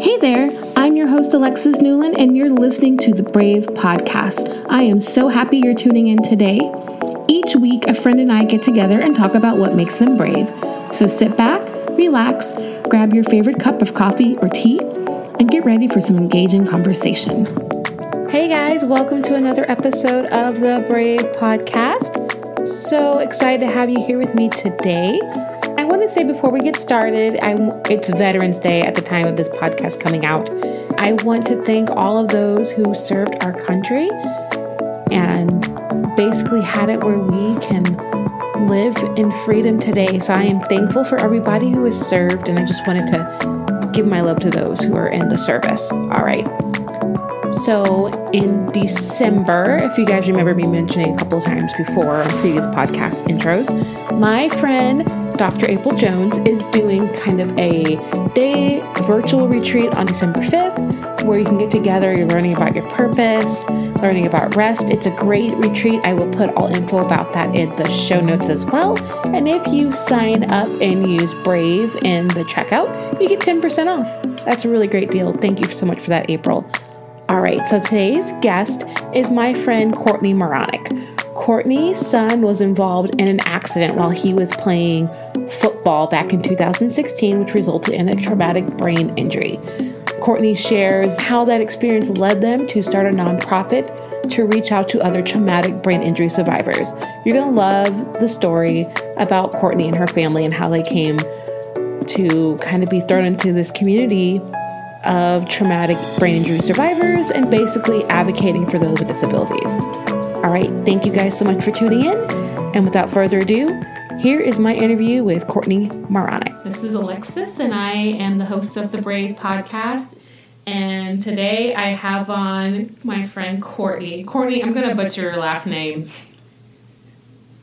Hey there, I'm your host Alexis Newland, and you're listening to the Brave Podcast. I am so happy you're tuning in today. Each week, a friend and I get together and talk about what makes them brave. So sit back, relax, grab your favorite cup of coffee or tea, and get ready for some engaging conversation. Hey guys, welcome to another episode of the Brave Podcast. So excited to have you here with me today. Want to say before we get started, I, it's Veterans Day at the time of this podcast coming out. I want to thank all of those who served our country and basically had it where we can live in freedom today. So I am thankful for everybody who has served, and I just wanted to give my love to those who are in the service. All right. So in December, if you guys remember me mentioning a couple times before on previous podcast intros, my friend Dr. April Jones is doing kind of a day virtual retreat on December 5th where you can get together, you're learning about your purpose, learning about rest. It's a great retreat. I will put all info about that in the show notes as well. And if you sign up and use Brave in the checkout, you get 10% off. That's a really great deal. Thank you so much for that, April. All right, so today's guest is my friend Courtney Moranic. Courtney's son was involved in an accident while he was playing football back in 2016, which resulted in a traumatic brain injury. Courtney shares how that experience led them to start a nonprofit to reach out to other traumatic brain injury survivors. You're going to love the story about Courtney and her family and how they came to kind of be thrown into this community of traumatic brain injury survivors and basically advocating for those with disabilities. All right, thank you guys so much for tuning in. And without further ado, here is my interview with Courtney Moranic. This is Alexis, and I am the host of the Brave podcast. And today I have on my friend Courtney. Courtney, I'm going to butcher your last name.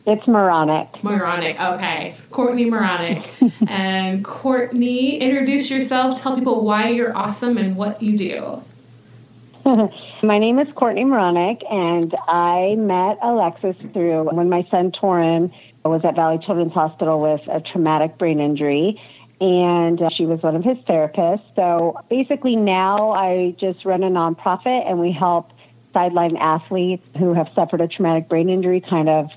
It's Moranic. Moranic, okay. Courtney Moranic. and Courtney, introduce yourself. Tell people why you're awesome and what you do. my name is Courtney Moranic, and I met Alexis through when my son Toran was at Valley Children's Hospital with a traumatic brain injury. And uh, she was one of his therapists. So basically, now I just run a nonprofit and we help sideline athletes who have suffered a traumatic brain injury kind of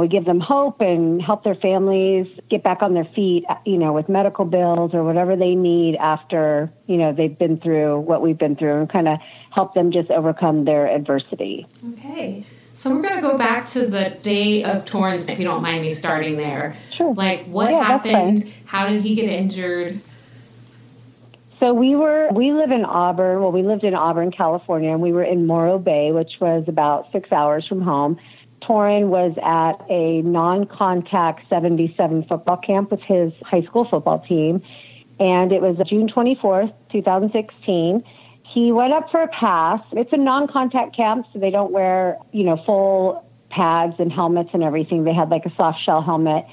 we give them hope and help their families get back on their feet, uh, you know, with medical bills or whatever they need after, you know, they've been through what we've been through and kind of help them just overcome their adversity. Okay. So we're going to go back to the day of Toran's, if you don't mind me starting there. Sure. Like, what yeah, happened? How did he get injured? So we were we live in Auburn. Well, we lived in Auburn, California, and we were in Morro Bay, which was about six hours from home. Toran was at a non-contact 77 football camp with his high school football team, and it was June 24th, 2016 he went up for a pass. It's a non-contact camp, so they don't wear, you know, full pads and helmets and everything. They had like a soft shell helmet.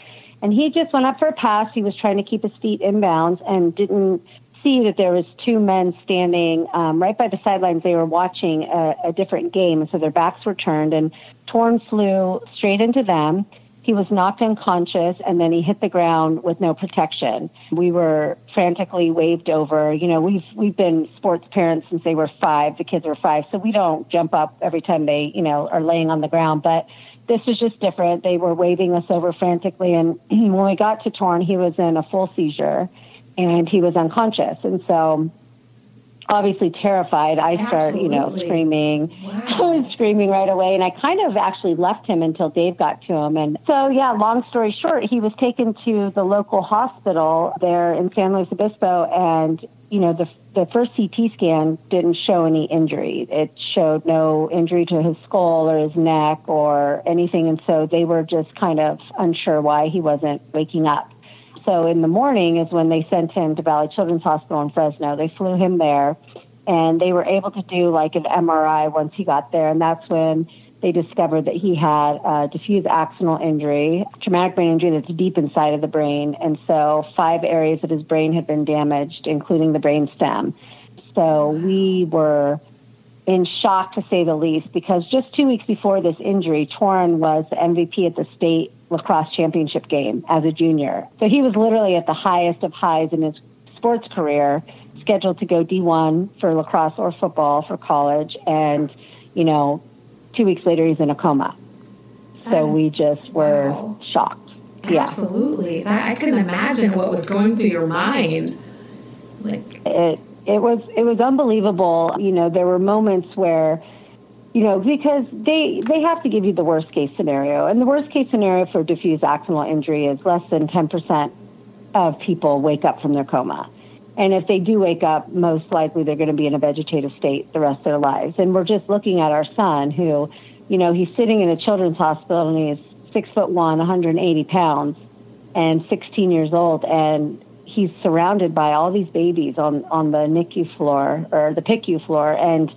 And he just went up for a pass. He was trying to keep his feet in bounds and didn't see that there was two men standing um, right by the sidelines. They were watching a, a different game, and so their backs were turned. And Toran flew straight into them. He was knocked unconscious and then he hit the ground with no protection. We were frantically waved over. You know, we've we've been sports parents since they were five. The kids were five, so we don't jump up every time they, you know, are laying on the ground. But this was just different. They were waving us over frantically, and when we got to Toran, he was in a full seizure, and he was unconscious. And so obviously terrified, I start, you know, screaming. Wow. I was screaming right away, and I kind of actually left him until Dave got to him. And so, yeah, long story short, he was taken to the local hospital there in San Luis Obispo, and you know, the the first CT scan didn't show any injury. It showed no injury to his skull or his neck or anything, and so they were just kind of unsure why he wasn't waking up so in the morning is when they sent him to Valley Children's Hospital in Fresno. They flew him there, and they were able to do like an MRI once he got there, and that's when they discovered that he had a diffuse axonal injury, traumatic brain injury that's deep inside of the brain, and so five areas of his brain had been damaged, including the brain stem. So we were in shock to say the least because just two weeks before this injury, Toran was the MVP at the state lacrosse championship game as a junior. So he was literally at the highest of highs in his sports career. scheduled to go D1 for lacrosse or football for college, and you know, two weeks later he's in a coma. So we just were wow. shocked. Yeah. Absolutely. That, I couldn't imagine what was going through your mind. Like it it was it was unbelievable. You know, there were moments where you know, because they they have to give you the worst case scenario, and the worst case scenario for diffuse axonal injury is less than ten percent of people wake up from their coma, and if they do wake up, most likely they're going to be in a vegetative state the rest of their lives. And we're just looking at our son, who, you know, he's sitting in a children's hospital and he's six foot one, 180 pounds, and 16 years old, and he's surrounded by all these babies on on the NICU floor or the PICU floor, and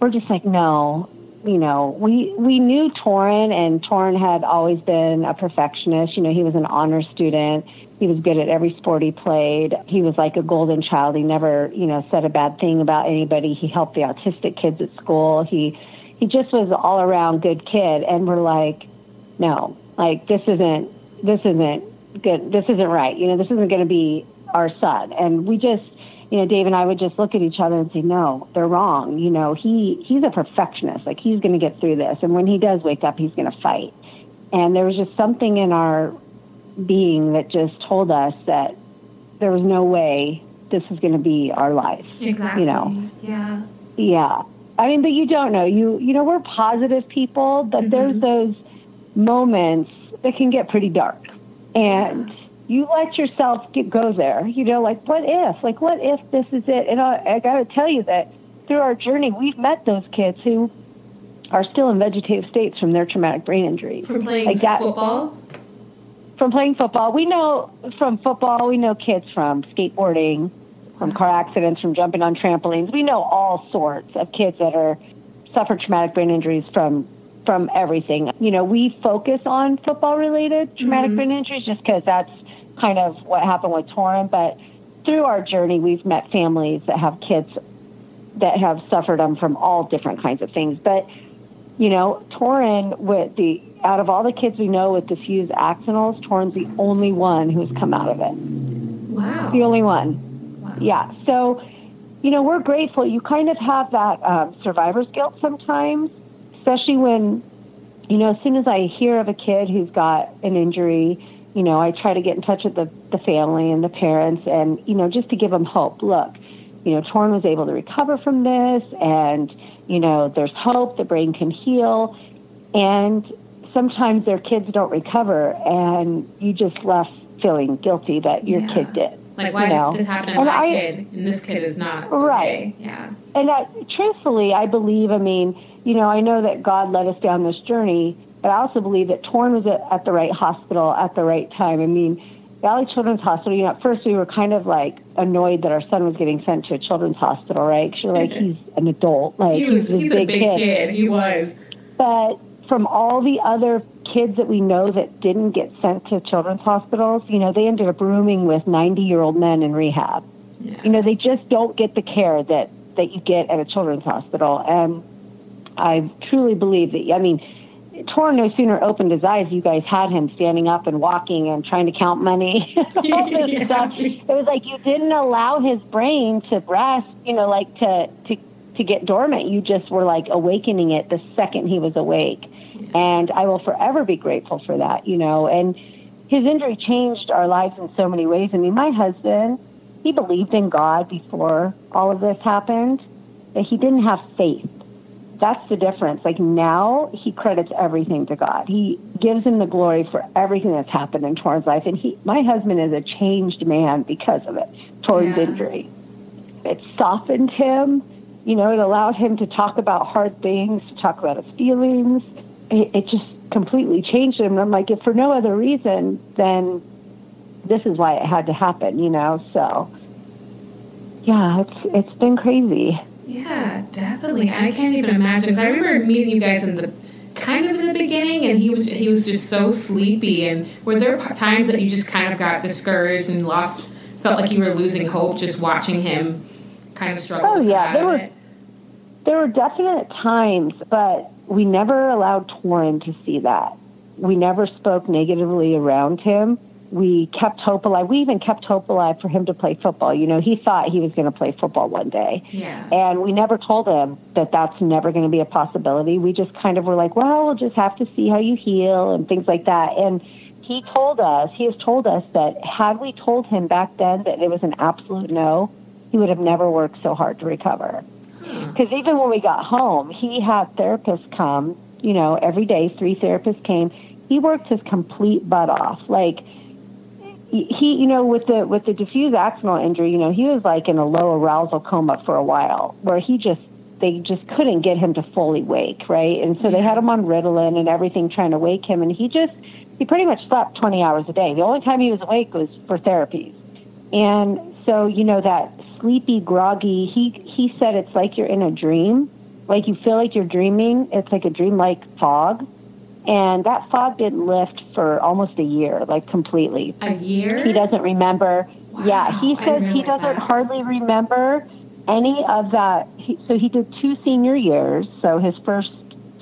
we're just like, no, you know, we we knew Toran, and Toran had always been a perfectionist. You know, he was an honor student. He was good at every sport he played. He was like a golden child. He never, you know, said a bad thing about anybody. He helped the autistic kids at school. He he just was all around good kid. And we're like, no, like this isn't this isn't good. This isn't right. You know, this isn't going to be our son. And we just you know, Dave and I would just look at each other and say, "No, they're wrong." You know, he he's a perfectionist. Like he's going to get through this, and when he does wake up, he's going to fight. And there was just something in our being that just told us that there was no way this was going to be our life. Exactly. You know. Yeah. Yeah. I mean, but you don't know. You you know, we're positive people, but mm-hmm. there's those moments that can get pretty dark, and you let yourself get, go there. You know, like what if? Like what if this is it? And I, I got to tell you that through our journey, we've met those kids who are still in vegetative states from their traumatic brain injury. From playing like that, football. From playing football, we know from football. We know kids from skateboarding, from car accidents, from jumping on trampolines. We know all sorts of kids that are suffer traumatic brain injuries from from everything. You know, we focus on football related traumatic mm-hmm. brain injuries just because that's kind of what happened with Toran, but through our journey, we've met families that have kids that have suffered them from all different kinds of things. But you know, Toran, with the out of all the kids we know with diffuse axonals, Toran's the only one who's come out of it. Wow, the only one. Wow. Yeah. So, you know, we're grateful. You kind of have that um, survivor's guilt sometimes, especially when, you know, as soon as I hear of a kid who's got an injury you know, I try to get in touch with the, the family and the parents and, you know, just to give them hope. Look, you know, Toran was able to recover from this and, you know, there's hope, the brain can heal. And sometimes their kids don't recover and you just left feeling guilty that your yeah. kid did. Like, why you know? did this happen to and my I, kid and this kid is not? Right. Okay. Yeah. And I, truthfully, I believe, I mean, you know, I know that God led us down this journey but I also believe that Toran was at, at the right hospital at the right time. I mean, Valley Children's Hospital, you know, at first we were kind of like annoyed that our son was getting sent to a children's hospital, right? Because you're like, mm-hmm. he's an adult. Like, he was, he's, he's a big, kid. kid. He was. But from all the other kids that we know that didn't get sent to children's hospitals, you know, they ended up rooming with 90 year old men in rehab. Yeah. You know, they just don't get the care that, that you get at a children's hospital. And I truly believe that, I mean, Toran no sooner opened his eyes, you guys had him standing up and walking and trying to count money. all this yeah. stuff. It was like you didn't allow his brain to rest, you know, like to to to get dormant. You just were like awakening it the second he was awake. And I will forever be grateful for that, you know. And his injury changed our lives in so many ways. I mean, my husband, he believed in God before all of this happened, but he didn't have faith that's the difference. Like now, he credits everything to God. He gives him the glory for everything that's happened in Toran's life. And he, my husband is a changed man because of it, Toran's yeah. injury. It softened him. You know, it allowed him to talk about hard things, to talk about his feelings. It, it just completely changed him. And I'm like, if for no other reason, then this is why it had to happen, you know? So, yeah, it's it's been crazy. Yeah, definitely. I can't even imagine. Cause I remember meeting you guys in the kind of in the beginning, and he was he was just so sleepy. And were there times that you just kind of got discouraged and lost, felt like you were losing hope just watching him kind of struggle? Oh yeah, there were there were definite times, but we never allowed Toran to see that. We never spoke negatively around him we kept hope alive. We even kept hope alive for him to play football. You know, he thought he was going to play football one day. Yeah. And we never told him that that's never going to be a possibility. We just kind of were like, well, we'll just have to see how you heal and things like that. And he told us, he has told us that had we told him back then that it was an absolute no, he would have never worked so hard to recover. Hmm. Because even when we got home, he had therapists come, you know, every day, three therapists came. He worked his complete butt off. Like, he, you know, with the with the diffuse axonal injury, you know, he was like in a low arousal coma for a while, where he just they just couldn't get him to fully wake, right? And so they had him on Ritalin and everything, trying to wake him, and he just he pretty much slept 20 hours a day. The only time he was awake was for therapies, and so you know that sleepy, groggy. He he said it's like you're in a dream, like you feel like you're dreaming. It's like a dream-like fog and that fog didn't lift for almost a year, like completely. A year? He doesn't remember. Wow, yeah, he says he doesn't that. hardly remember any of that. He, so he did two senior years. So his first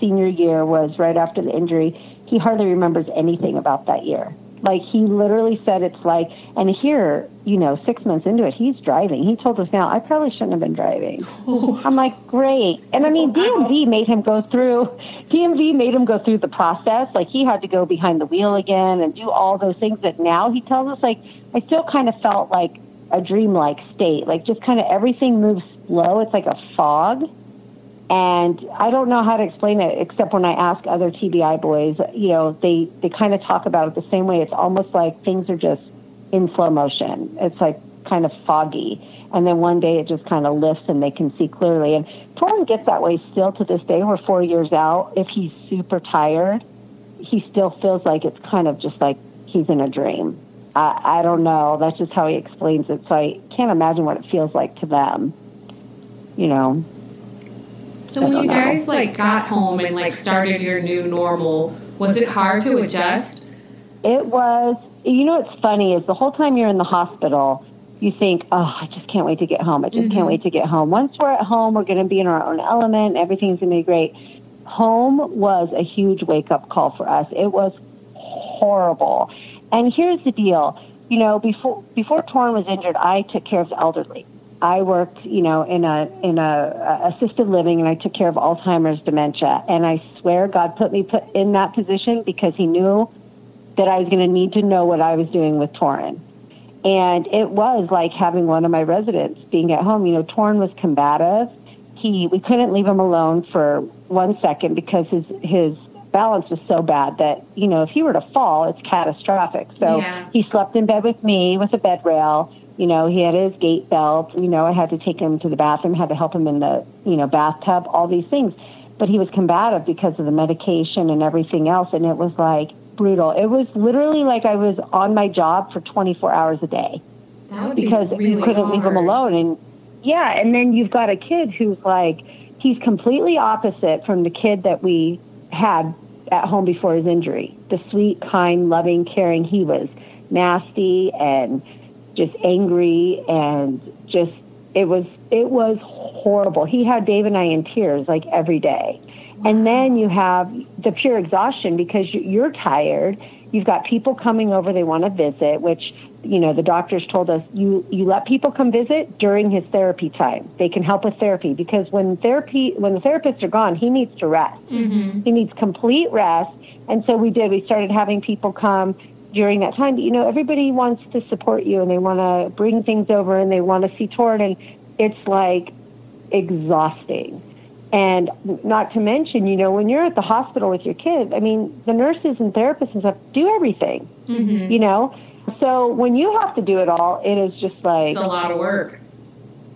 senior year was right after the injury. He hardly remembers anything about that year. Like he literally said, it's like, and here, you know, six months into it, he's driving. He told us now, I probably shouldn't have been driving. I'm like, great. And I mean, DMV made him go through, DMV made him go through the process. Like he had to go behind the wheel again and do all those things that now he tells us, like, I still kind of felt like a dreamlike state. Like just kind of everything moves slow. It's like a fog. And I don't know how to explain it except when I ask other TBI boys, you know, they, they kind of talk about it the same way. It's almost like things are just in slow motion. It's like kind of foggy. And then one day it just kind of lifts and they can see clearly. And Toran gets that way still to this day. We're four years out. If he's super tired, he still feels like it's kind of just like he's in a dream. I, I don't know. That's just how he explains it. So I can't imagine what it feels like to them. You know. So when you know. guys like got home and like started your new normal, was it hard to adjust? It was, you know, what's funny is the whole time you're in the hospital, you think, oh, I just can't wait to get home. I just can't mm-hmm. wait to get home. Once we're at home, we're going to be in our own element. Everything's going to be great. Home was a huge wake up call for us. It was horrible. And here's the deal. You know, before before Toran was injured, I took care of the elderly. I worked, you know, in a in a, assisted living, and I took care of Alzheimer's dementia. And I swear, God put me put in that position because He knew that I was going to need to know what I was doing with Toran. And it was like having one of my residents being at home. You know, Toran was combative. He we couldn't leave him alone for one second because his his balance was so bad that you know if he were to fall, it's catastrophic. So Yeah. he slept in bed with me with a bed rail. You know, he had his gait belt. You know, I had to take him to the bathroom, had to help him in the you know bathtub, all these things. But he was combative because of the medication and everything else, and it was like brutal. It was literally like I was on my job for 24 hours a day would be because really you couldn't leave him alone. And yeah, and then you've got a kid who's like, he's completely opposite from the kid that we had at home before his injury. The sweet, kind, loving, caring. He was nasty and just angry and just it was it was horrible. He had Dave and I in tears like every day. And then you have the pure exhaustion because you- you're tired. You've got people coming over; they want to visit. Which you know the doctors told us you you let people come visit during his therapy time. They can help with therapy because when therapy when the therapists are gone, he needs to rest. Mm-hmm. He needs complete rest. And so we did. We started having people come during that time. But, you know, everybody wants to support you and they want to bring things over and they want to see Toran. And it's like exhausting. And not to mention, you know, when you're at the hospital with your kid, I mean, the nurses and therapists and stuff do everything, Mm-hmm. you know? So when you have to do it all, it is just like It's a lot of work.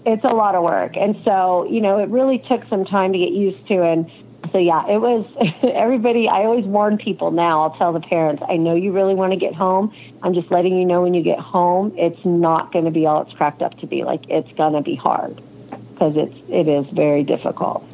it's a lot of work. And so, you know, it really took some time to get used to. And so, yeah, it was everybody. I always warn people now, I'll tell the parents, I know you really want to get home. I'm just letting you know when you get home, it's not going to be all it's cracked up to be. Like, it's going to be hard because it's, it is very difficult.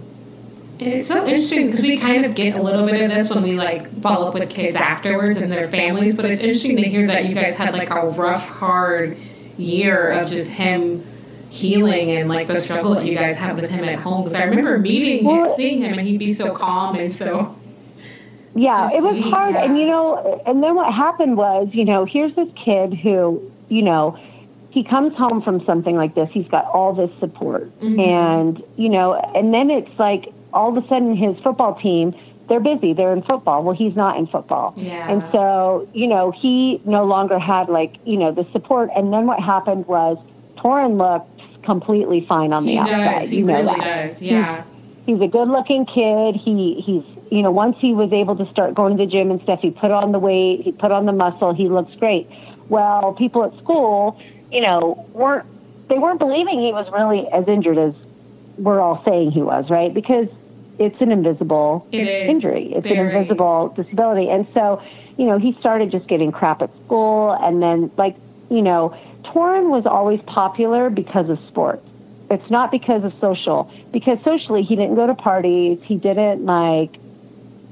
And it's so interesting because we kind of get a little bit of this when we like follow up with kids afterwards and their families. But it's interesting to hear that you guys had like a rough, hard year of just him healing and like the struggle that you guys have with him at home. Because I remember meeting him, seeing him, and he'd be so calm and so. yeah, it was sweet, hard. yeah. And, you know, and then what happened was, you know, here's this kid who, you know, he comes home from something like this. He's got all this support. Mm-hmm. And, you know, and then it's like all of a sudden his football team, they're busy. They're in football. Well, he's not in football. Yeah. And so, you know, he no longer had like, you know, the support. And then what happened was Toran looked completely fine on he the outside. does. He you know really that does. Yeah. he's a good looking kid. He he's you know once he was able to start going to the gym and stuff, he put on the weight, he put on the muscle, he looks great. Well, people at school, you know, weren't they weren't believing he was really as injured as we're all saying he was, right? Because it's an invisible It injury. It's an invisible disability. And so, you know, he started just getting crap at school and then like, you know, Toran was always popular because of sports. It's not because of social. Because socially he didn't go to parties, he didn't like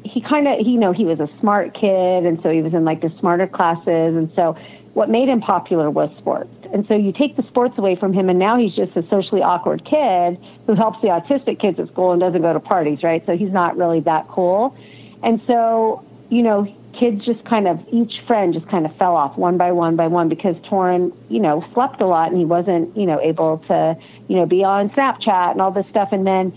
he kind of you know he was a smart kid and so he was in like the smarter classes and so what made him popular was sports and so you take the sports away from him and now he's just a socially awkward kid who helps the autistic kids at school and doesn't go to parties right so he's not really that cool and so you know kids just kind of each friend just kind of fell off one by one by one because Toran, you know, slept a lot and he wasn't, you know, able to, you know, be on Snapchat and all this stuff. And then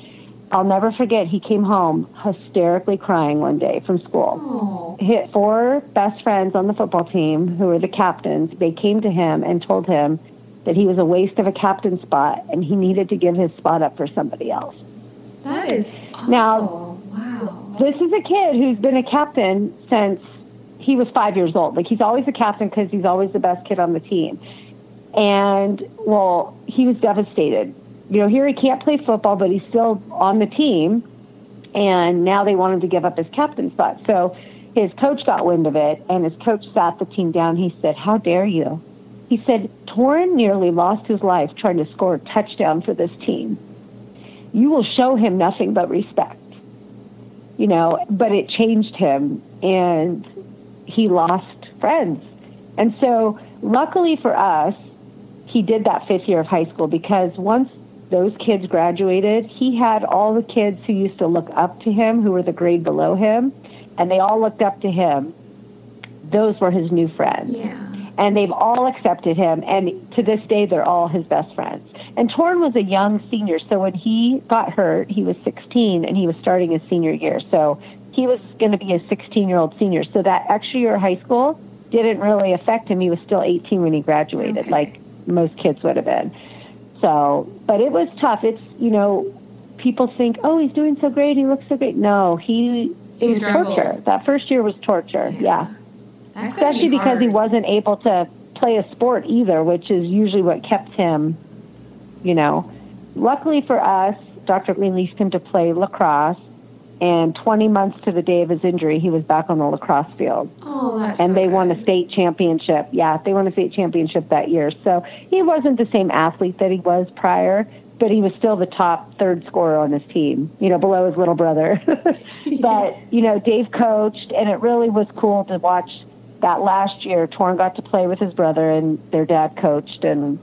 I'll never forget he came home hysterically crying one day from school. Oh. His four best friends on the football team who were the captains, they came to him and told him that he was a waste of a captain spot and he needed to give his spot up for somebody else. That is Now- awful. wow. This is a kid who's been a captain since he was five years old. Like he's always a captain because he's always the best kid on the team. And well, he was devastated. You know, here he can't play football, but he's still on the team. And now they want him to give up his captain spot. So his coach got wind of it, and his coach sat the team down. He said, "How dare you?" He said, "Toran nearly lost his life trying to score a touchdown for this team. You will show him nothing but respect." You know, but it changed him and he lost friends. And so, luckily for us, he did that fifth year of high school because once those kids graduated, he had all the kids who used to look up to him, who were the grade below him, and they all looked up to him. Those were his new friends Yeah. and they've all accepted him and to this day they're all his best friends and Toran was a young senior so when he got hurt he was 16 and he was starting his senior year. So he was going to be a 16 year old senior. So that extra year of high school didn't really affect him. He was still 18 when he graduated Okay. like most kids would have been. So but it was tough. It's you know people think oh he's doing so great. He looks so great. No he He it was struggled. torture. That first year was torture. Yeah. That's gotta especially be because he wasn't able to play a sport either, which is usually what kept him, you know. Luckily for us, Dr. released him to play lacrosse, and 20 months to the day of his injury, he was back on the lacrosse field. Oh, that's And so they won a state championship. Yeah, they won a state championship that year. So he wasn't the same athlete that he was prior, but he was still the top third scorer on his team, you know, below his little brother. but, you know, Dave coached, and it really was cool to watch that last year. Toran got to play with his brother, and their dad coached, and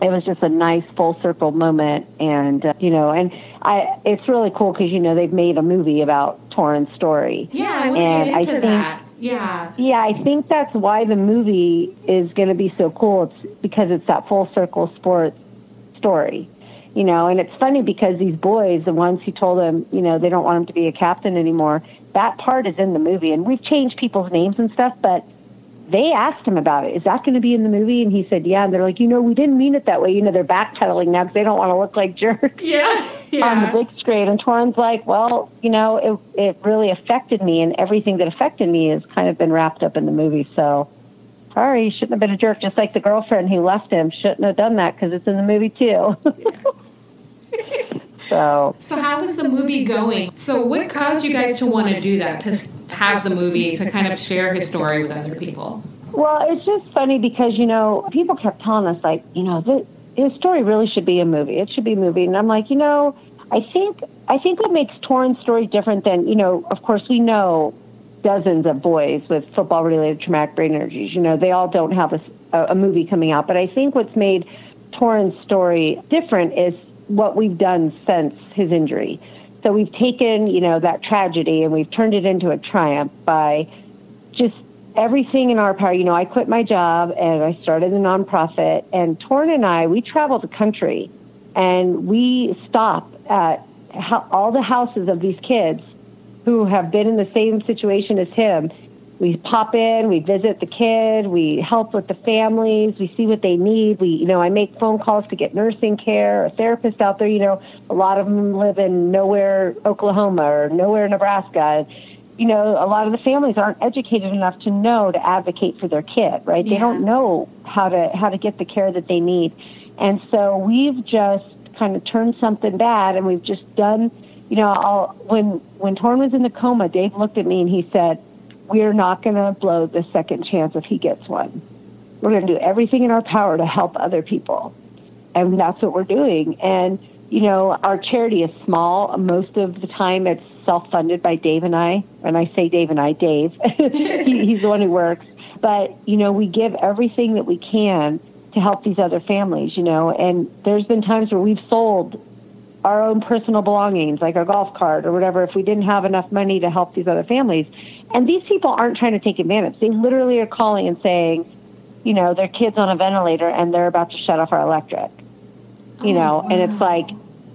it was just a nice full circle moment. And, uh, you know, and I, it's really cool because, you know, they've made a movie about Toran's story. Yeah, I and I get into think- that. Yeah. Yeah, I think that's why the movie is going to be so cool. It's because it's that full circle sports story, you know. And it's funny because these boys, the ones who told him, you know, they don't want him to be a captain anymore, that part is in the movie. And we've changed people's names and stuff, but they asked him about it. Is that going to be in the movie? And he said, yeah. And they're like, you know, we didn't mean it that way. You know, they're backpedaling now because they don't want to look like jerks Yeah. on the big screen. And Toran's like, well, you know, it, it really affected me, and everything that affected me has kind of been wrapped up in the movie. So, sorry, you shouldn't have been a jerk. Just like the girlfriend who left him shouldn't have done that because it's in the movie too. so, So how was the movie going? So what caused you guys to want to do that? To have the movie to kind of share his story with other people? well, it's just funny because you know people kept telling us like, you know, the, his story really should be a movie. It should be a movie, and I'm like, you know, I think I think what makes Toran's story different than you know, of course, we know dozens of boys with football related traumatic brain injuries. You know, they all don't have a, a, a movie coming out. But I think what's made Toran's story different is what we've done since his injury. so we've taken, you know, that tragedy and we've turned it into a triumph by just everything in our power. You know, I quit my job and I started a nonprofit. And Toran and I, we travel the country and we stop at all the houses of these kids who have been in the same situation as him. We pop in, we visit the kid, we help with the families, we see what they need. We, you know, I make phone calls to get nursing care, a therapist out there. You know, a lot of them live in nowhere, Oklahoma or nowhere, Nebraska you know, a lot of the families aren't educated enough to know to advocate for their kid, right? Yeah. They don't know how to how to get the care that they need. And so we've just kind of turned something bad and we've just done, you know, I'll, when when Toran was in the coma, Dave looked at me and he said, "We're not going to blow the second chance if he gets one. We're going to do everything in our power to help other people." And that's what we're doing. And you know, our charity is small. Most of the time it's self-funded by Dave and I. And I say Dave and I, Dave. he, he's the one who works. But you know, we give everything that we can to help these other families. You know, and there's been times where we've sold our own personal belongings, like our golf cart or whatever, if we didn't have enough money to help these other families. And these people aren't trying to take advantage. They literally are calling and saying, you know, their kid's on a ventilator and they're about to shut off our electric. You oh, know, wow. and it's like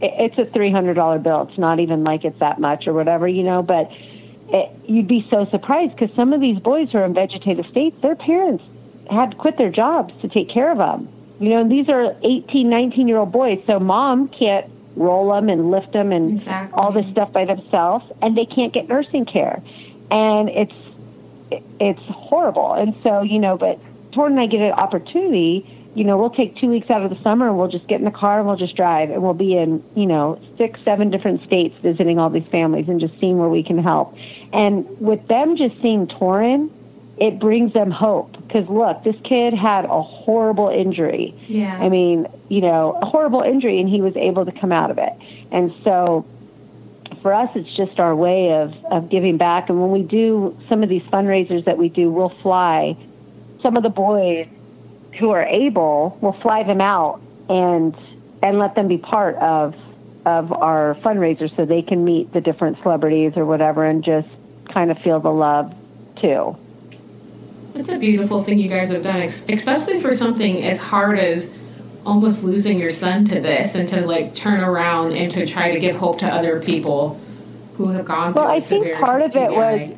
it's a three hundred dollar bill. It's not even like it's that much or whatever, you know. But it, you'd be so surprised because some of these boys who are in vegetative states, their parents had to quit their jobs to take care of them. You know, and these are 18, 19 year old boys, so mom can't roll them and lift them and exactly. all this stuff by themselves, and they can't get nursing care, and it's it's horrible. And so, you know, but Toran and I get an opportunity you know, we'll take two weeks out of the summer and we'll just get in the car and we'll just drive and we'll be in, you know, six, seven different states visiting all these families and just seeing where we can help. And with them just seeing Toran, it brings them hope because look, this kid had a horrible injury. Yeah. I mean, you know, a horrible injury and he was able to come out of it. And so for us, it's just our way of, of giving back. And when we do some of these fundraisers that we do, we'll fly some of the boys who are able, we'll fly them out and and let them be part of of our fundraiser so they can meet the different celebrities or whatever and just kind of feel the love too. It's a beautiful thing you guys have done, especially for something as hard as almost losing your son to this and to like turn around and to try to give hope to other people who have gone through well, I think part of it was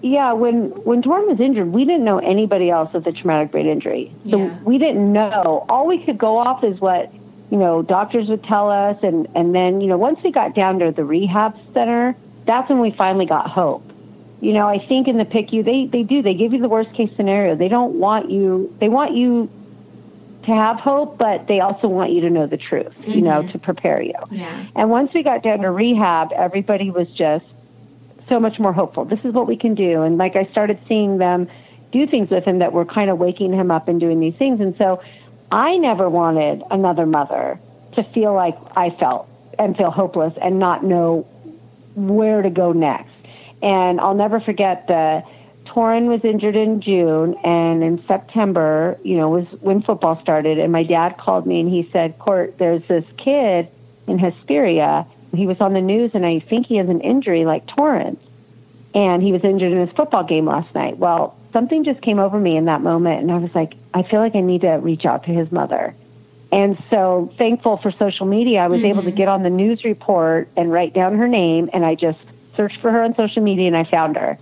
yeah, when when Toran was injured, we didn't know anybody else with a traumatic brain injury. So yeah. we didn't know. All we could go off is what you know doctors would tell us, and and then you know once we got down to the rehab center, that's when we finally got hope. You know, I think in the PICU they they do they give you the worst case scenario. They don't want you. They want you to have hope, but they also want you to know the truth. Mm-hmm. You know, mm-hmm. to prepare you. Yeah. And once we got down to rehab, everybody was just so much more hopeful. This is what we can do. And like I started seeing them do things with him that were kind of waking him up and doing these things. And so I never wanted another mother to feel like I felt and feel hopeless and not know where to go next. And I'll never forget the Toran was injured in June and in September, you know, was when football started and my dad called me and he said, Court, there's this kid in Hesperia he was on the news, and I think he has an injury like Toran's, and he was injured in his football game last night. Well, something just came over me in that moment, and I was like, I feel like I need to reach out to his mother. And so, thankful for social media, I was mm-hmm. able to mm-hmm. get on the news report and write down her name, and I just searched for her on social media, and I found her.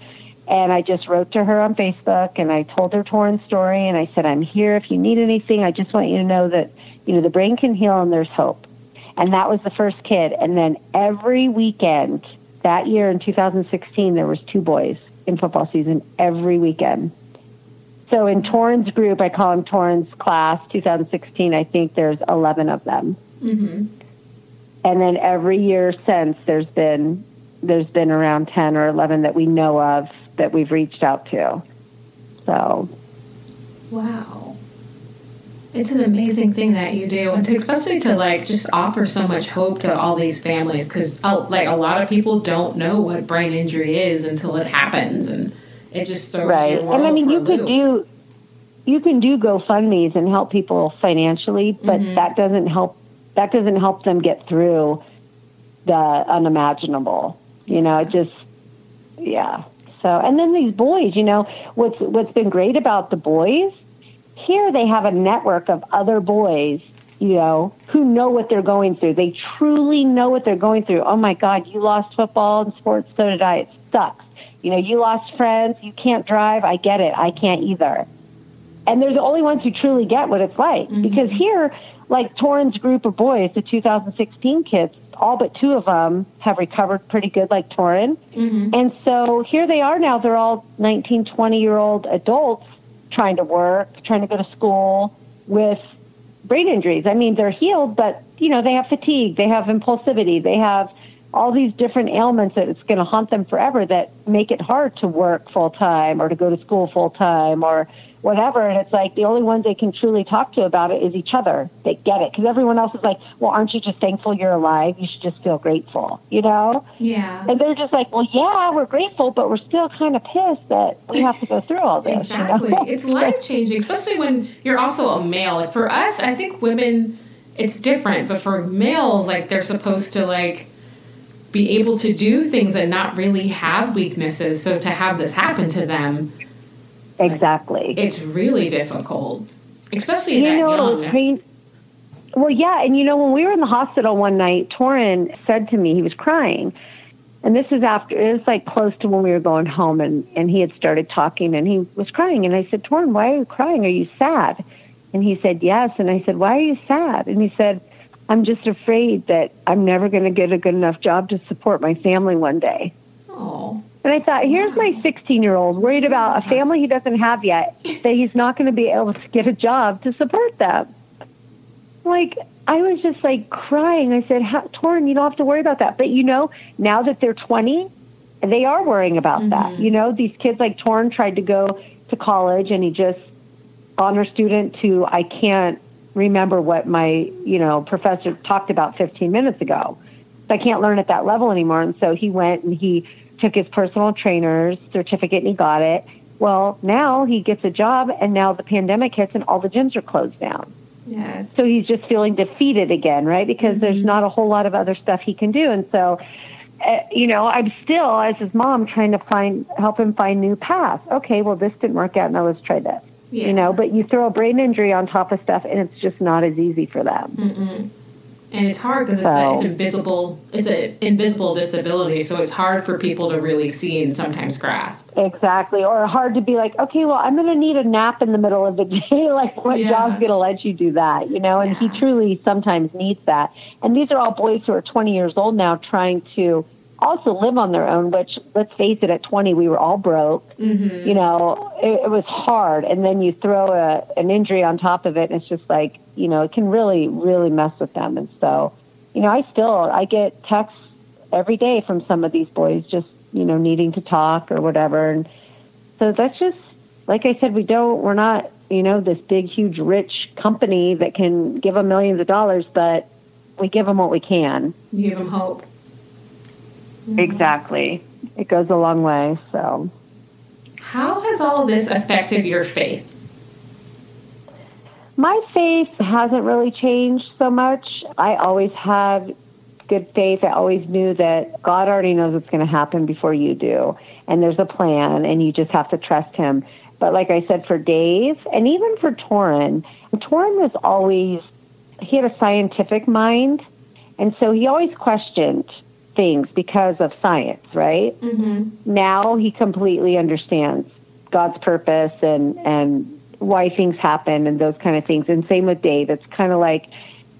And I just wrote to her on Facebook, and I told her Toran's story, and I said, I'm here if you need anything. I just want you to know that, you know, the brain can heal and there's hope. And that was the first kid. And then every weekend that year in 2016, there was two boys in football season every weekend. So in Toran's group, I call them Toran's class 2016. I think there's 11 of them. Mm-hmm. And then every year since, there's been there's been around 10 or 11 that we know of that we've reached out to. So, wow it's an amazing thing that you do and to, especially to like just offer so much hope to all these families because uh, like a lot of people don't know what brain injury is until it happens and it just throws right and i mean you could do you can do gofundme's and help people financially but mm-hmm. that doesn't help that doesn't help them get through the unimaginable. You know, it just, yeah. So, and then these boys, you know, what's what's been great about the boys here, they have a network of other boys, you know, who know what they're going through. They truly know what they're going through. Oh my God, you lost football and sports, so did I. It sucks. You know, you lost friends, you can't drive. I get it. I can't either. And they're the only ones who truly get what it's like. Mm-hmm. Because here, like Toran's group of boys, the 2016 kids, all but two of them have recovered pretty good, like Toran. Mm-hmm. And so here they are now. They're all 19, 20 year old adults trying to work, trying to go to school with brain injuries. I mean, they're healed, but, you know, they have fatigue, they have impulsivity, they have all these different ailments that it's going to haunt them forever that make it hard to work full time or to go to school full time or whatever. And it's like the only ones they can truly talk to about it is each other. They get it because everyone else is like, well, aren't you just thankful you're alive? You should just feel grateful, you know? Yeah. And they're just like, well, yeah, we're grateful, but we're still kind of pissed that we have to go through all this. exactly. You know? It's life changing, especially when you're also a male. Like for us, I think women, it's different, but for males, like they're supposed to like, be able to do things and not really have weaknesses. So to have this happen to them, Exactly. It's really difficult, especially you know, young. well, yeah, and you know, when we were in the hospital one night, Toran said to me he was crying, and this is after it was like close to when we were going home, and and he had started talking, and he was crying, and I said, Toran, why are you crying? Are you sad? And he said, yes, and I said, why are you sad? And he said. I'm just afraid that I'm never going to get a good enough job to support my family one day. Oh. And I thought, here's my 16 year old worried about a family he doesn't have yet, that he's not going to be able to get a job to support them. Like, I was just like crying. I said, Toran, you don't have to worry about that. But you know, now that they're 20, they are worrying about mm-hmm. that. You know, these kids like Toran tried to go to college and he just honor student to I can't remember what my, you know, professor talked about 15 minutes ago. I can't learn at that level anymore. And so he went and he took his personal trainer's certificate and he got it. Well, now he gets a job, and now the pandemic hits, and all the gyms are closed down. Yes. So he's just feeling defeated again, right? Because mm-hmm. there's not a whole lot of other stuff he can do, and so. Uh, you know, I'm still, as his mom, trying to find help him find new paths. Okay, well, this didn't work out. Now let's try this. Yeah. You know, but you throw a brain injury on top of stuff, and it's just not as easy for them. Mm-mm and it's hard because so, it's, it's invisible it's an invisible disability so it's hard for people to really see and sometimes grasp exactly or hard to be like okay well i'm going to need a nap in the middle of the day like what yeah. job's going to let you do that you know and yeah. he truly sometimes needs that and these are all boys who are 20 years old now trying to also live on their own, which let's face it, at 20, we were all broke. Mm-hmm. You know, it, it, was hard. And then you throw a, an injury on top of it, and it's just like, you know, it can really, really mess with them. And so, you know, I still, I get texts every day from some of these boys just, you know, needing to talk or whatever. And so that's just, like I said, we don't, we're not, you know, this big, huge, rich company that can give them millions of dollars, but we give them what we can. You give them hope. Mm-hmm. Exactly. It goes a long way. So, how has all this affected your faith? My faith hasn't really changed so much. I always had good faith. I always knew that God already knows what's going to happen before you do. And there's a plan, and you just have to trust Him. But like I said, for Dave, and even for Toran, Toran was always, he had a scientific mind. And so he always questioned things because of science, right? Mm-hmm. Now he completely understands God's purpose and and why things happen and those kind of things. And same with Dave. It's kind of like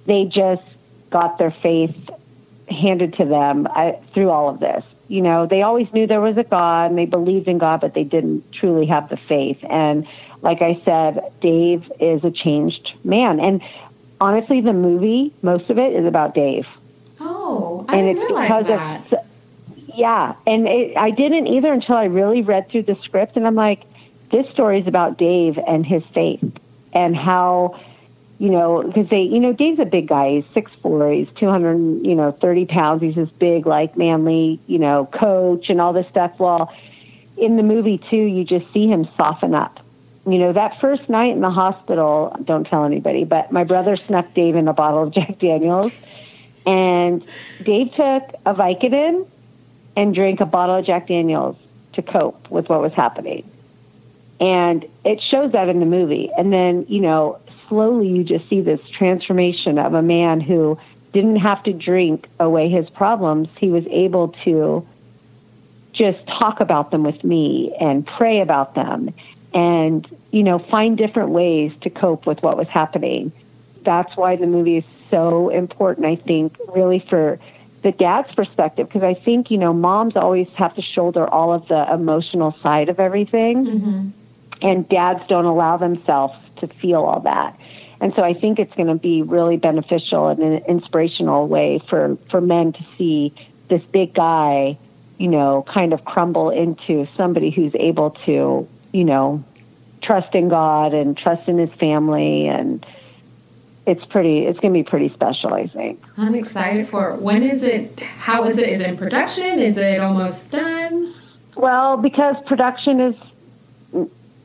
they just got their faith handed to them I, uh, through all of this. You know, they always knew there was a God and they believed in God, but they didn't truly have the faith. And like I said, Dave is a changed man. And honestly, the movie, most of it is about Dave. Oh, I and it's because that. of yeah, and it, I didn't either until I really read through the script, and I'm like, this story is about Dave and his faith and how you know, because they, you know, Dave's a big guy. He's six four. He's two hundred, you know, thirty pounds. He's this big, like manly, you know, coach and all this stuff. Well, in the movie too, you just see him soften up. You know, that first night in the hospital, don't tell anybody, but my brother snuck Dave in a bottle of Jack Daniels And Dave took a Vicodin and drank a bottle of Jack Daniels to cope with what was happening. And it shows that in the movie. And then, you know, slowly you just see this transformation of a man who didn't have to drink away his problems. He was able to just talk about them with me and pray about them and, you know, find different ways to cope with what was happening. That's why the movie is so important, I think, really for the dad's perspective, because I think, you know, moms always have to shoulder all of the emotional side of everything. Mm-hmm. And dads don't allow themselves to feel all that. And so I think it's going to be really beneficial and an inspirational way for, for men to see this big guy, you know, kind of crumble into somebody who's able to, you know, trust in God and trust in his family. And it's pretty it's going to be pretty special i think. I'm excited for it. When is it how is it? Is it in production? Is it almost done? Well because production is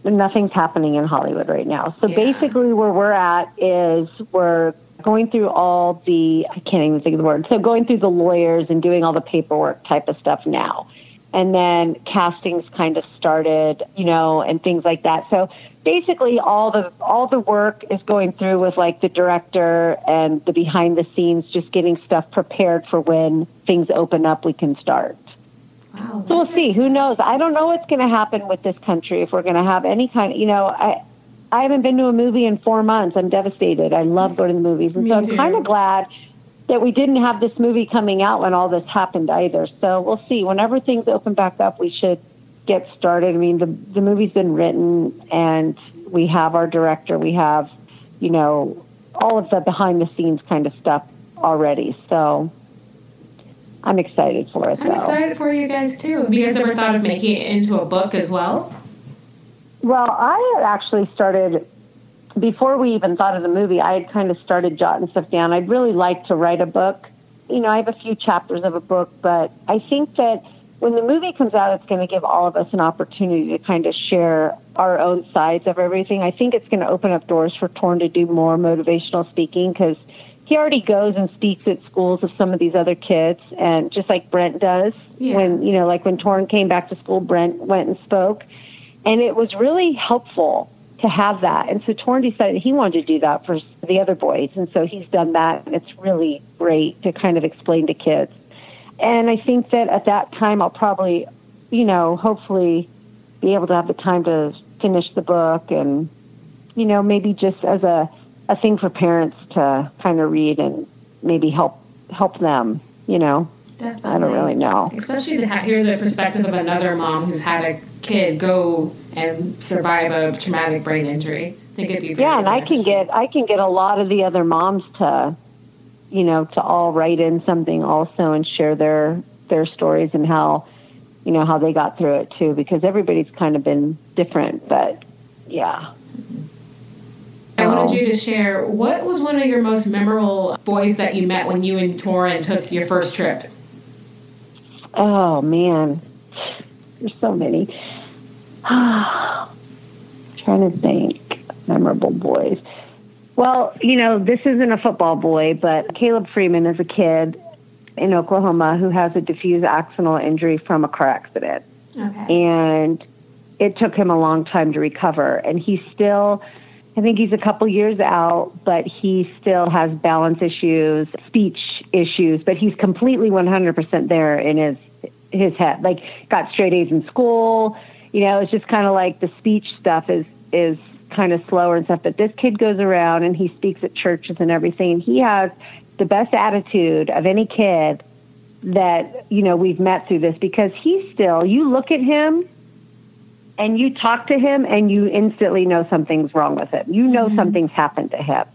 nothing's happening in Hollywood right now. So yeah. basically, where we're at is we're going through all the I can't even think of the word. So going through the lawyers and doing all the paperwork type of stuff now. And then castings kind of started, you know, and things like that. So basically all the all the work is going through with like the director and the behind the scenes just getting stuff prepared for when things open up we can start. Wow, so we'll see. Who knows? I don't know what's going to happen with this country if we're going to have any kind of, you know, I I haven't been to a movie in four months. I'm devastated. I love going to the movies. And Me so I'm kind of glad that we didn't have this movie coming out when all this happened either. So we'll see. Whenever things open back up, we should get started. I mean, the, the movie's been written and we have our director. We have, you know, all of the behind the scenes kind of stuff already. So I'm excited for it. I'm though. excited for you guys too. Have you guys ever thought of making it into a book as well? Well, I had actually started before we even thought of the movie. I had kind of started jotting stuff down. I'd really like to write a book. You know, I have a few chapters of a book, but I think that when the movie comes out, it's going to give all of us an opportunity to kind of share our own sides of everything. I think it's going to open up doors for Toran to do more motivational speaking because he already goes and speaks at schools of some of these other kids, and just like Brent does. Yeah. When you know, like when Toran came back to school, Brent went and spoke, and it was really helpful to have that. And so Toran decided he wanted to do that for the other boys, and so he's done that, and it's really great to kind of explain to kids. And I think that at that time, I'll probably, you know, hopefully be able to have the time to finish the book and, you know, maybe just as a a thing for parents to kind of read and maybe help help them. You know, Definitely. I don't really know. Especially to hear the perspective of another mom who's had a kid go and survive a traumatic brain injury. I think it'd be yeah, and I can get I can get a lot of the other moms to, you know, to all write in something also and share their their stories and how, you know, how they got through it too. Because everybody's kind of been different, but yeah. I wanted you to share what was one of your most memorable boys that you met when you and Toran took your first trip? Oh man, there's so many. trying to think memorable boys. Well, you know, this isn't a football boy, but Caleb Freeman is a kid in Oklahoma who has a diffuse axonal injury from a car accident. Okay. And it took him a long time to recover. And he's still I think he's a couple years out, but he still has balance issues, speech issues, but he's completely 100% there in his his head. Like got straight A's in school. You know, it's just kind of like the speech stuff is is kind of slower and stuff. But this kid goes around and he speaks at churches and everything. He has the best attitude of any kid that you know we've met through this because he's still. You look at him and you talk to him and you instantly know something's wrong with him. You know mm-hmm. something's happened to him.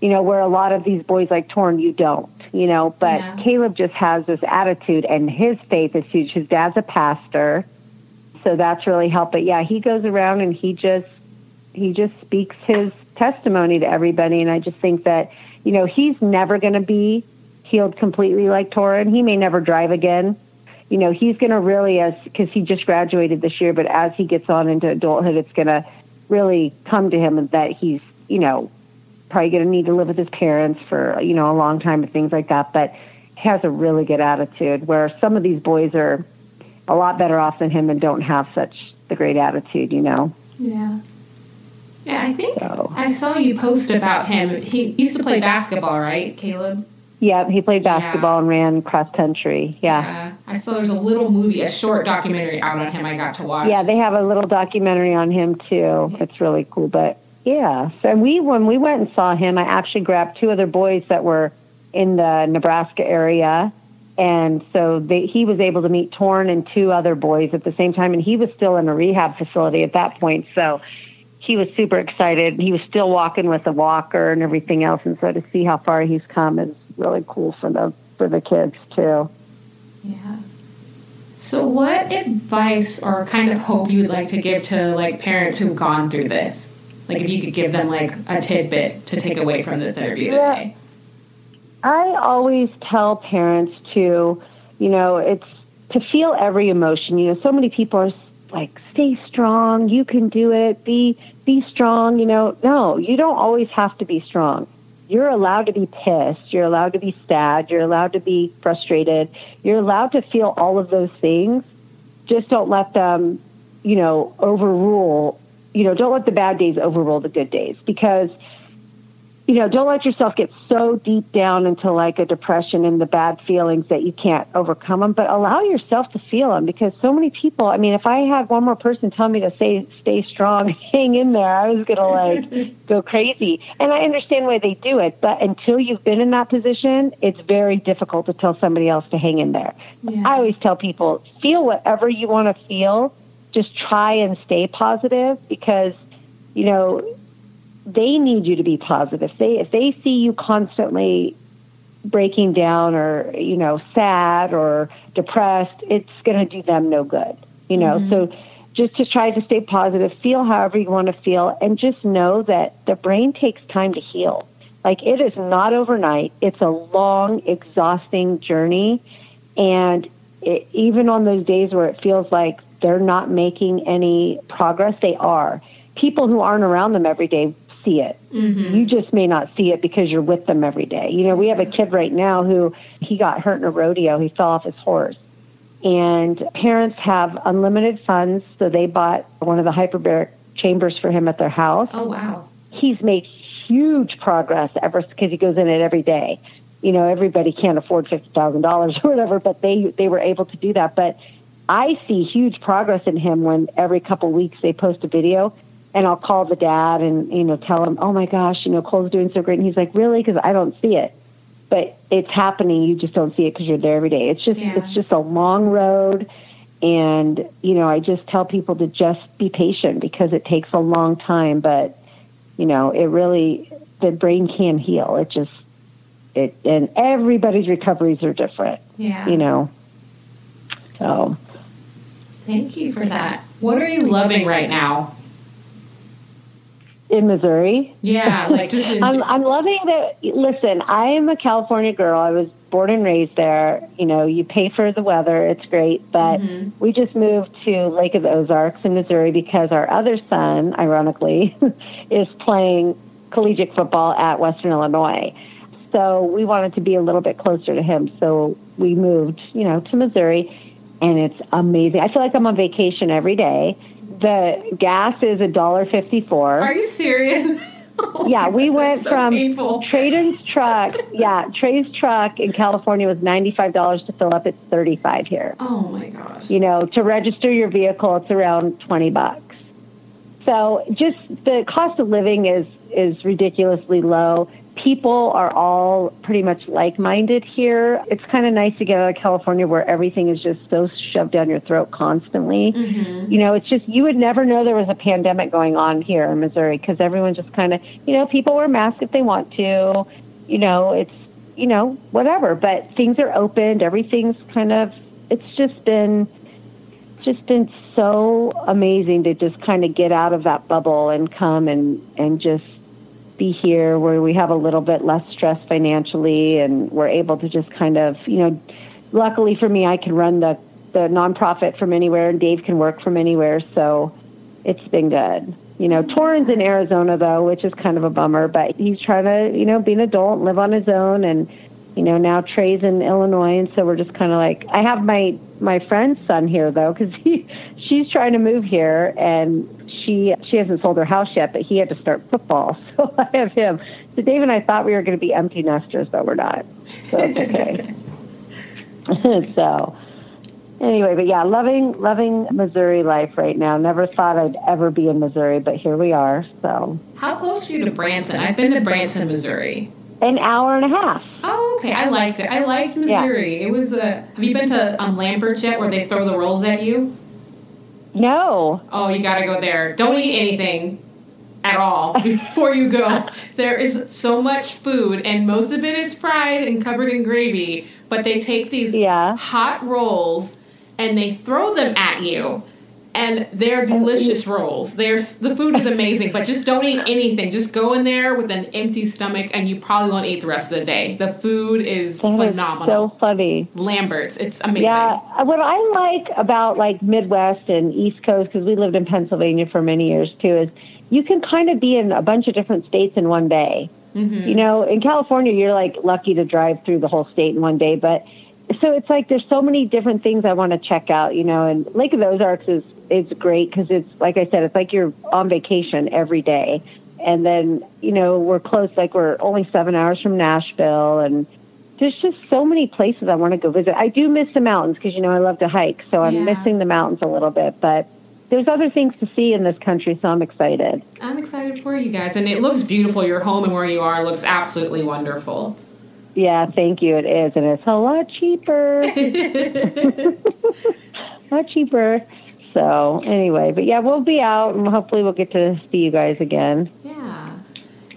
You know, where a lot of these boys like Toran, you don't, you know, but yeah. Caleb just has this attitude and his faith is huge. His dad's a pastor. So that's really helped. But yeah, he goes around and he just he just speaks his testimony to everybody and I just think that, you know, he's never gonna be healed completely like Toran. He may never drive again you know, he's going to really, as because he just graduated this year, but as he gets on into adulthood, it's going to really come to him that he's, you know, probably going to need to live with his parents for you know a long time and things like that. But he has a really good attitude. Where some of these boys are a lot better off than him and don't have such the great attitude. You know. Yeah. Yeah, I think so. I saw you post about him. He used to play basketball, right, Caleb? Yeah, he played basketball yeah. and ran cross country. Yeah. yeah. I saw there's a little movie, a short documentary out on him I got to watch. Yeah, they have a little documentary on him too. Mm-hmm. It's really cool. But yeah, so we when we went and saw him, I actually grabbed two other boys that were in the Nebraska area. And so they, he was able to meet Toran and two other boys at the same time. And he was still in a rehab facility at that point. So he was super excited. He was still walking with a walker and everything else, and so to see how far he's come is really cool for the for the kids too. Yeah. So, what advice or kind of hope you would like to give to like parents who've gone through this? Like, if you could give them like a tidbit to take away from this interview yeah. today. I always tell parents to, you know, it's to feel every emotion. You know, so many people are like stay strong you can do it be be strong you know no you don't always have to be strong you're allowed to be pissed. You're allowed to be sad. You're allowed to be frustrated. You're allowed to feel all of those things. Just don't let them you know overrule you know don't let the bad days overrule the good days because you know, don't let yourself get so deep down into like a depression and the bad feelings that you can't overcome them, but allow yourself to feel them because so many people, I mean, if I had one more person tell me to say, stay strong, hang in there, I was going to like go crazy. And I understand why they do it, but until you've been in that position, it's very difficult to tell somebody else to hang in there. Yeah. I always tell people, feel whatever you want to feel. Just try and stay positive because, you know, they need you to be positive. If they if they see you constantly breaking down or you know sad or depressed, it's going to do them no good. You know, mm-hmm. so just to try to stay positive, feel however you want to feel, and just know that the brain takes time to heal. Like it is not overnight. It's a long, exhausting journey, and it, even on those days where it feels like they're not making any progress, they are. People who aren't around them every day see it. Mm-hmm. You just may not see it because you're with them every day. You know, we have a kid right now who he got hurt in a rodeo. He fell off his horse. And parents have unlimited funds, so they bought one of the hyperbaric chambers for him at their house. Oh, wow. He's made huge progress ever because he goes in it every day. You know, everybody can't afford $50,000 or whatever, but they, they were able to do that. But I see huge progress in him when every couple weeks they post a video and I'll call the dad and you know tell him, "Oh my gosh, you know Cole's doing so great," and he's like, "Really?" Because I don't see it, but it's happening. You just don't see it because you're there every day. It's just yeah. it's just a long road, and you know I just tell people to just be patient because it takes a long time, but you know it really the brain can heal. It just it and everybody's recoveries are different. Yeah, you know. So. Thank you for that. What are you loving right now? In Missouri. Yeah, like just in- I'm I'm loving that. Listen, I am a California girl. I was born and raised there. You know, you pay for the weather; it's great. But mm-hmm. we just moved to Lake of the Ozarks in Missouri because our other son, ironically, is playing collegiate football at Western Illinois. So we wanted to be a little bit closer to him. So we moved, you know, to Missouri, and it's amazing. I feel like I'm on vacation every day the gas is a dollar fifty four. Are you serious? oh yeah, we went so from painful. Traden's truck. Yeah, Trey's truck in California was ninety five dollars to fill up. It's thirty five here. Oh my gosh! You know, to register your vehicle, it's around twenty bucks. So just the cost of living is is ridiculously low people are all pretty much like minded here. It's kind of nice to get out of California where everything is just so shoved down your throat constantly. Mm-hmm. You know, it's just, you would never know there was a pandemic going on here in Missouri because everyone just kind of, you know, people wear masks if they want to. You know, it's, you know, whatever. But things are opened. Everything's kind of, it's just been, just been so amazing to just kind of get out of that bubble and come and and just be here where we have a little bit less stress financially and we're able to just kind of, you know, luckily for me, I can run the, the nonprofit from anywhere and Dave can work from anywhere. So it's been good. You know, Toran's in Arizona though, which is kind of a bummer, but he's trying to, you know, be an adult, live on his own and you know, now Trey's in Illinois and so we're just kind of like I have my my friend's son here though cuz he she's trying to move here and she she hasn't sold her house yet, but he had to start football. So I have him. So Dave and I thought we were going to be empty nesters, but we're not. So it's okay. so anyway, but yeah, loving loving Missouri life right now. Never thought I'd ever be in Missouri, but here we are. So how close are you to Branson? I've been to Branson, Missouri. An hour and a half. Oh, okay. I liked it. I liked Missouri. Yeah. It was a. Have you been to um, Lambert's yet, where they throw the rolls at you? No. Oh, you got to go there. Don't eat anything at all before you go. There is so much food, and most of it is fried and covered in gravy. But they take these yeah. hot rolls and they throw them at you and they're delicious rolls. There's the food is amazing, but just don't eat anything. Just go in there with an empty stomach, and you probably won't eat the rest of the day. The food is that phenomenal. Is so funny, Lambert's. It's amazing. Yeah, what I like about like Midwest and East Coast because we lived in Pennsylvania for many years too is you can kind of be in a bunch of different states in one day. Mm-hmm. You know, in California, you're like lucky to drive through the whole state in one day, but so it's like there's so many different things I want to check out, you know, and Lake of the Ozarks is it's great because it's like I said, it's like you're on vacation every day. And then, you know, we're close, like we're only seven hours from Nashville. And there's just so many places I want to go visit. I do miss the mountains because, you know, I love to hike. So I'm yeah. missing the mountains a little bit. But there's other things to see in this country. So I'm excited. I'm excited for you guys. And it looks beautiful. Your home and where you are looks absolutely wonderful. Yeah, thank you. It is. And it's a lot cheaper. a lot cheaper. So anyway, but yeah, we'll be out and hopefully we'll get to see you guys again. Yeah.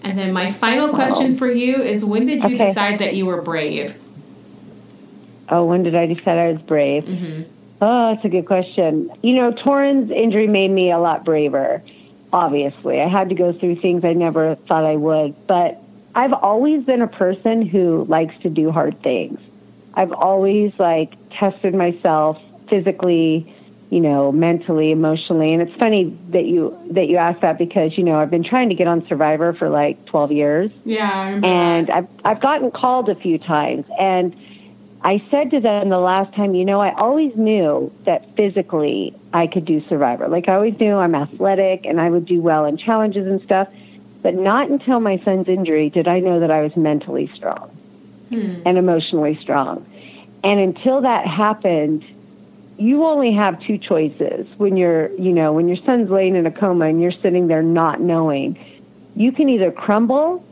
And then my final question for you is when did you okay. decide that you were brave? Oh, when did I decide I was brave? Mm-hmm. Oh, that's a good question. You know, Toran's injury made me a lot braver, obviously. I had to go through things I never thought I would, but I've always been a person who likes to do hard things. I've always like tested myself physically, you know, mentally, emotionally. And it's funny that you that you asked that because you know I've been trying to get on Survivor for like twelve years. Yeah, and. I've I've gotten called a few times, and I said to them the last time, you know, I always knew that physically I could do Survivor. Like I always knew I'm athletic and I would do well in challenges and stuff. But not until my son's injury did I know that I was mentally strong hmm. and emotionally strong. And until that happened, you only have two choices when you're, you know, when your son's laying in a coma and you're sitting there not knowing. You can either crumble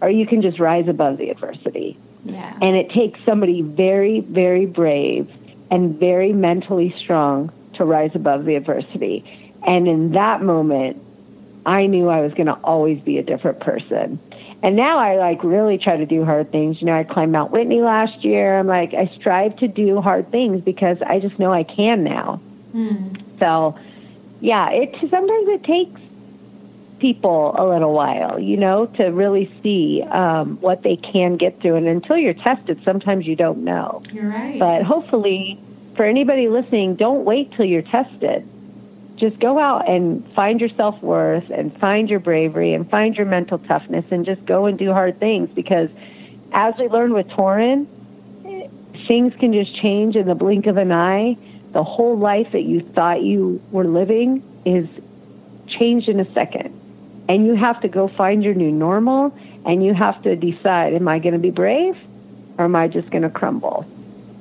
or you can just rise above the adversity. Yeah. And it takes somebody very, very brave and very mentally strong to rise above the adversity. And in that moment, I knew I was going to always be a different person. And now I like really try to do hard things. You know, I climbed Mount Whitney last year. I'm like, I strive to do hard things because I just know I can now. Mm. So, yeah, it sometimes it takes people a little while, you know, to really see um, what they can get through. And until you're tested, sometimes you don't know. You're right. But hopefully, for anybody listening, don't wait till you're tested just go out and find your self worth and find your bravery and find your mental toughness and just go and do hard things because as we learned with Toran, things can just change in the blink of an eye. The whole life that you thought you were living is changed in a second. And you have to go find your new normal and you have to decide am I going to be brave or am I just going to crumble?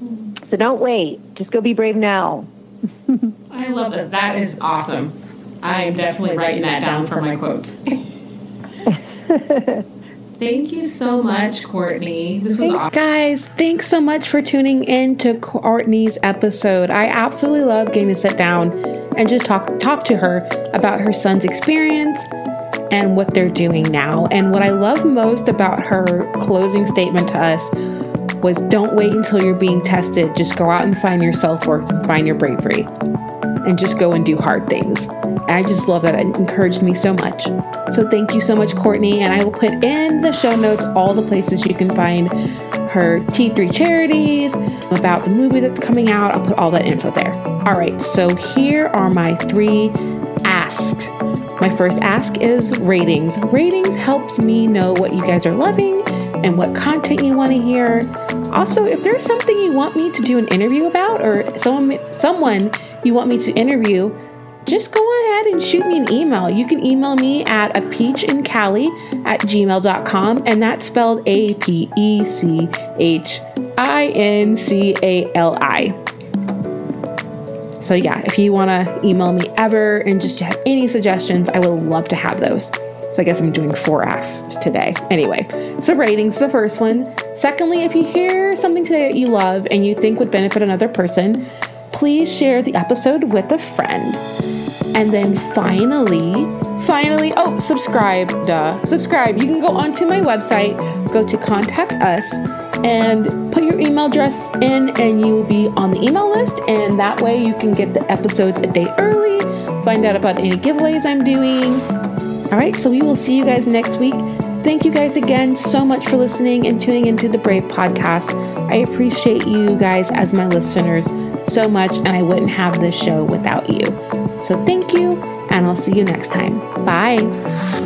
Mm-hmm. So don't wait. Just go be brave now. I love that. That is awesome. I am definitely writing that down for my quotes. Thank you so much, Courtney. This was awesome. Guys, thanks so much for tuning in to Courtney's episode. I absolutely love getting to sit down and just talk talk to her about her son's experience and what they're doing now. And what I love most about her closing statement to us was don't wait until you're being tested. Just go out and find your self worth and find your bravery and just go and do hard things. I just love that. It encouraged me so much. So thank you so much, Courtney. And I will put in the show notes all the places you can find her T3 charities, about the movie that's coming out. I'll put all that info there. All right, so here are my three asks My first ask is ratings. Ratings helps me know what you guys are loving and what content you want to hear. Also, if there's something you want me to do an interview about or someone someone you want me to interview, just go ahead and shoot me an email. You can email me at a peach and Cali at gmail.com, and that's spelled A P E C H I N C A L I. So, yeah, if you want to email me ever and just have any suggestions, I would love to have those. So, I guess I'm doing four asks today. Anyway, so ratings, the first one. Secondly, if you hear something today that you love and you think would benefit another person, please share the episode with a friend. And then finally, finally, oh, subscribe, duh. Subscribe. You can go onto my website, go to contact us, and put your email address in, and you will be on the email list. And that way, you can get the episodes a day early, find out about any giveaways I'm doing. All right, so we will see you guys next week. Thank you guys again so much for listening and tuning into the Brave podcast. I appreciate you guys as my listeners so much, and I wouldn't have this show without you. So thank you, and I'll see you next time. Bye.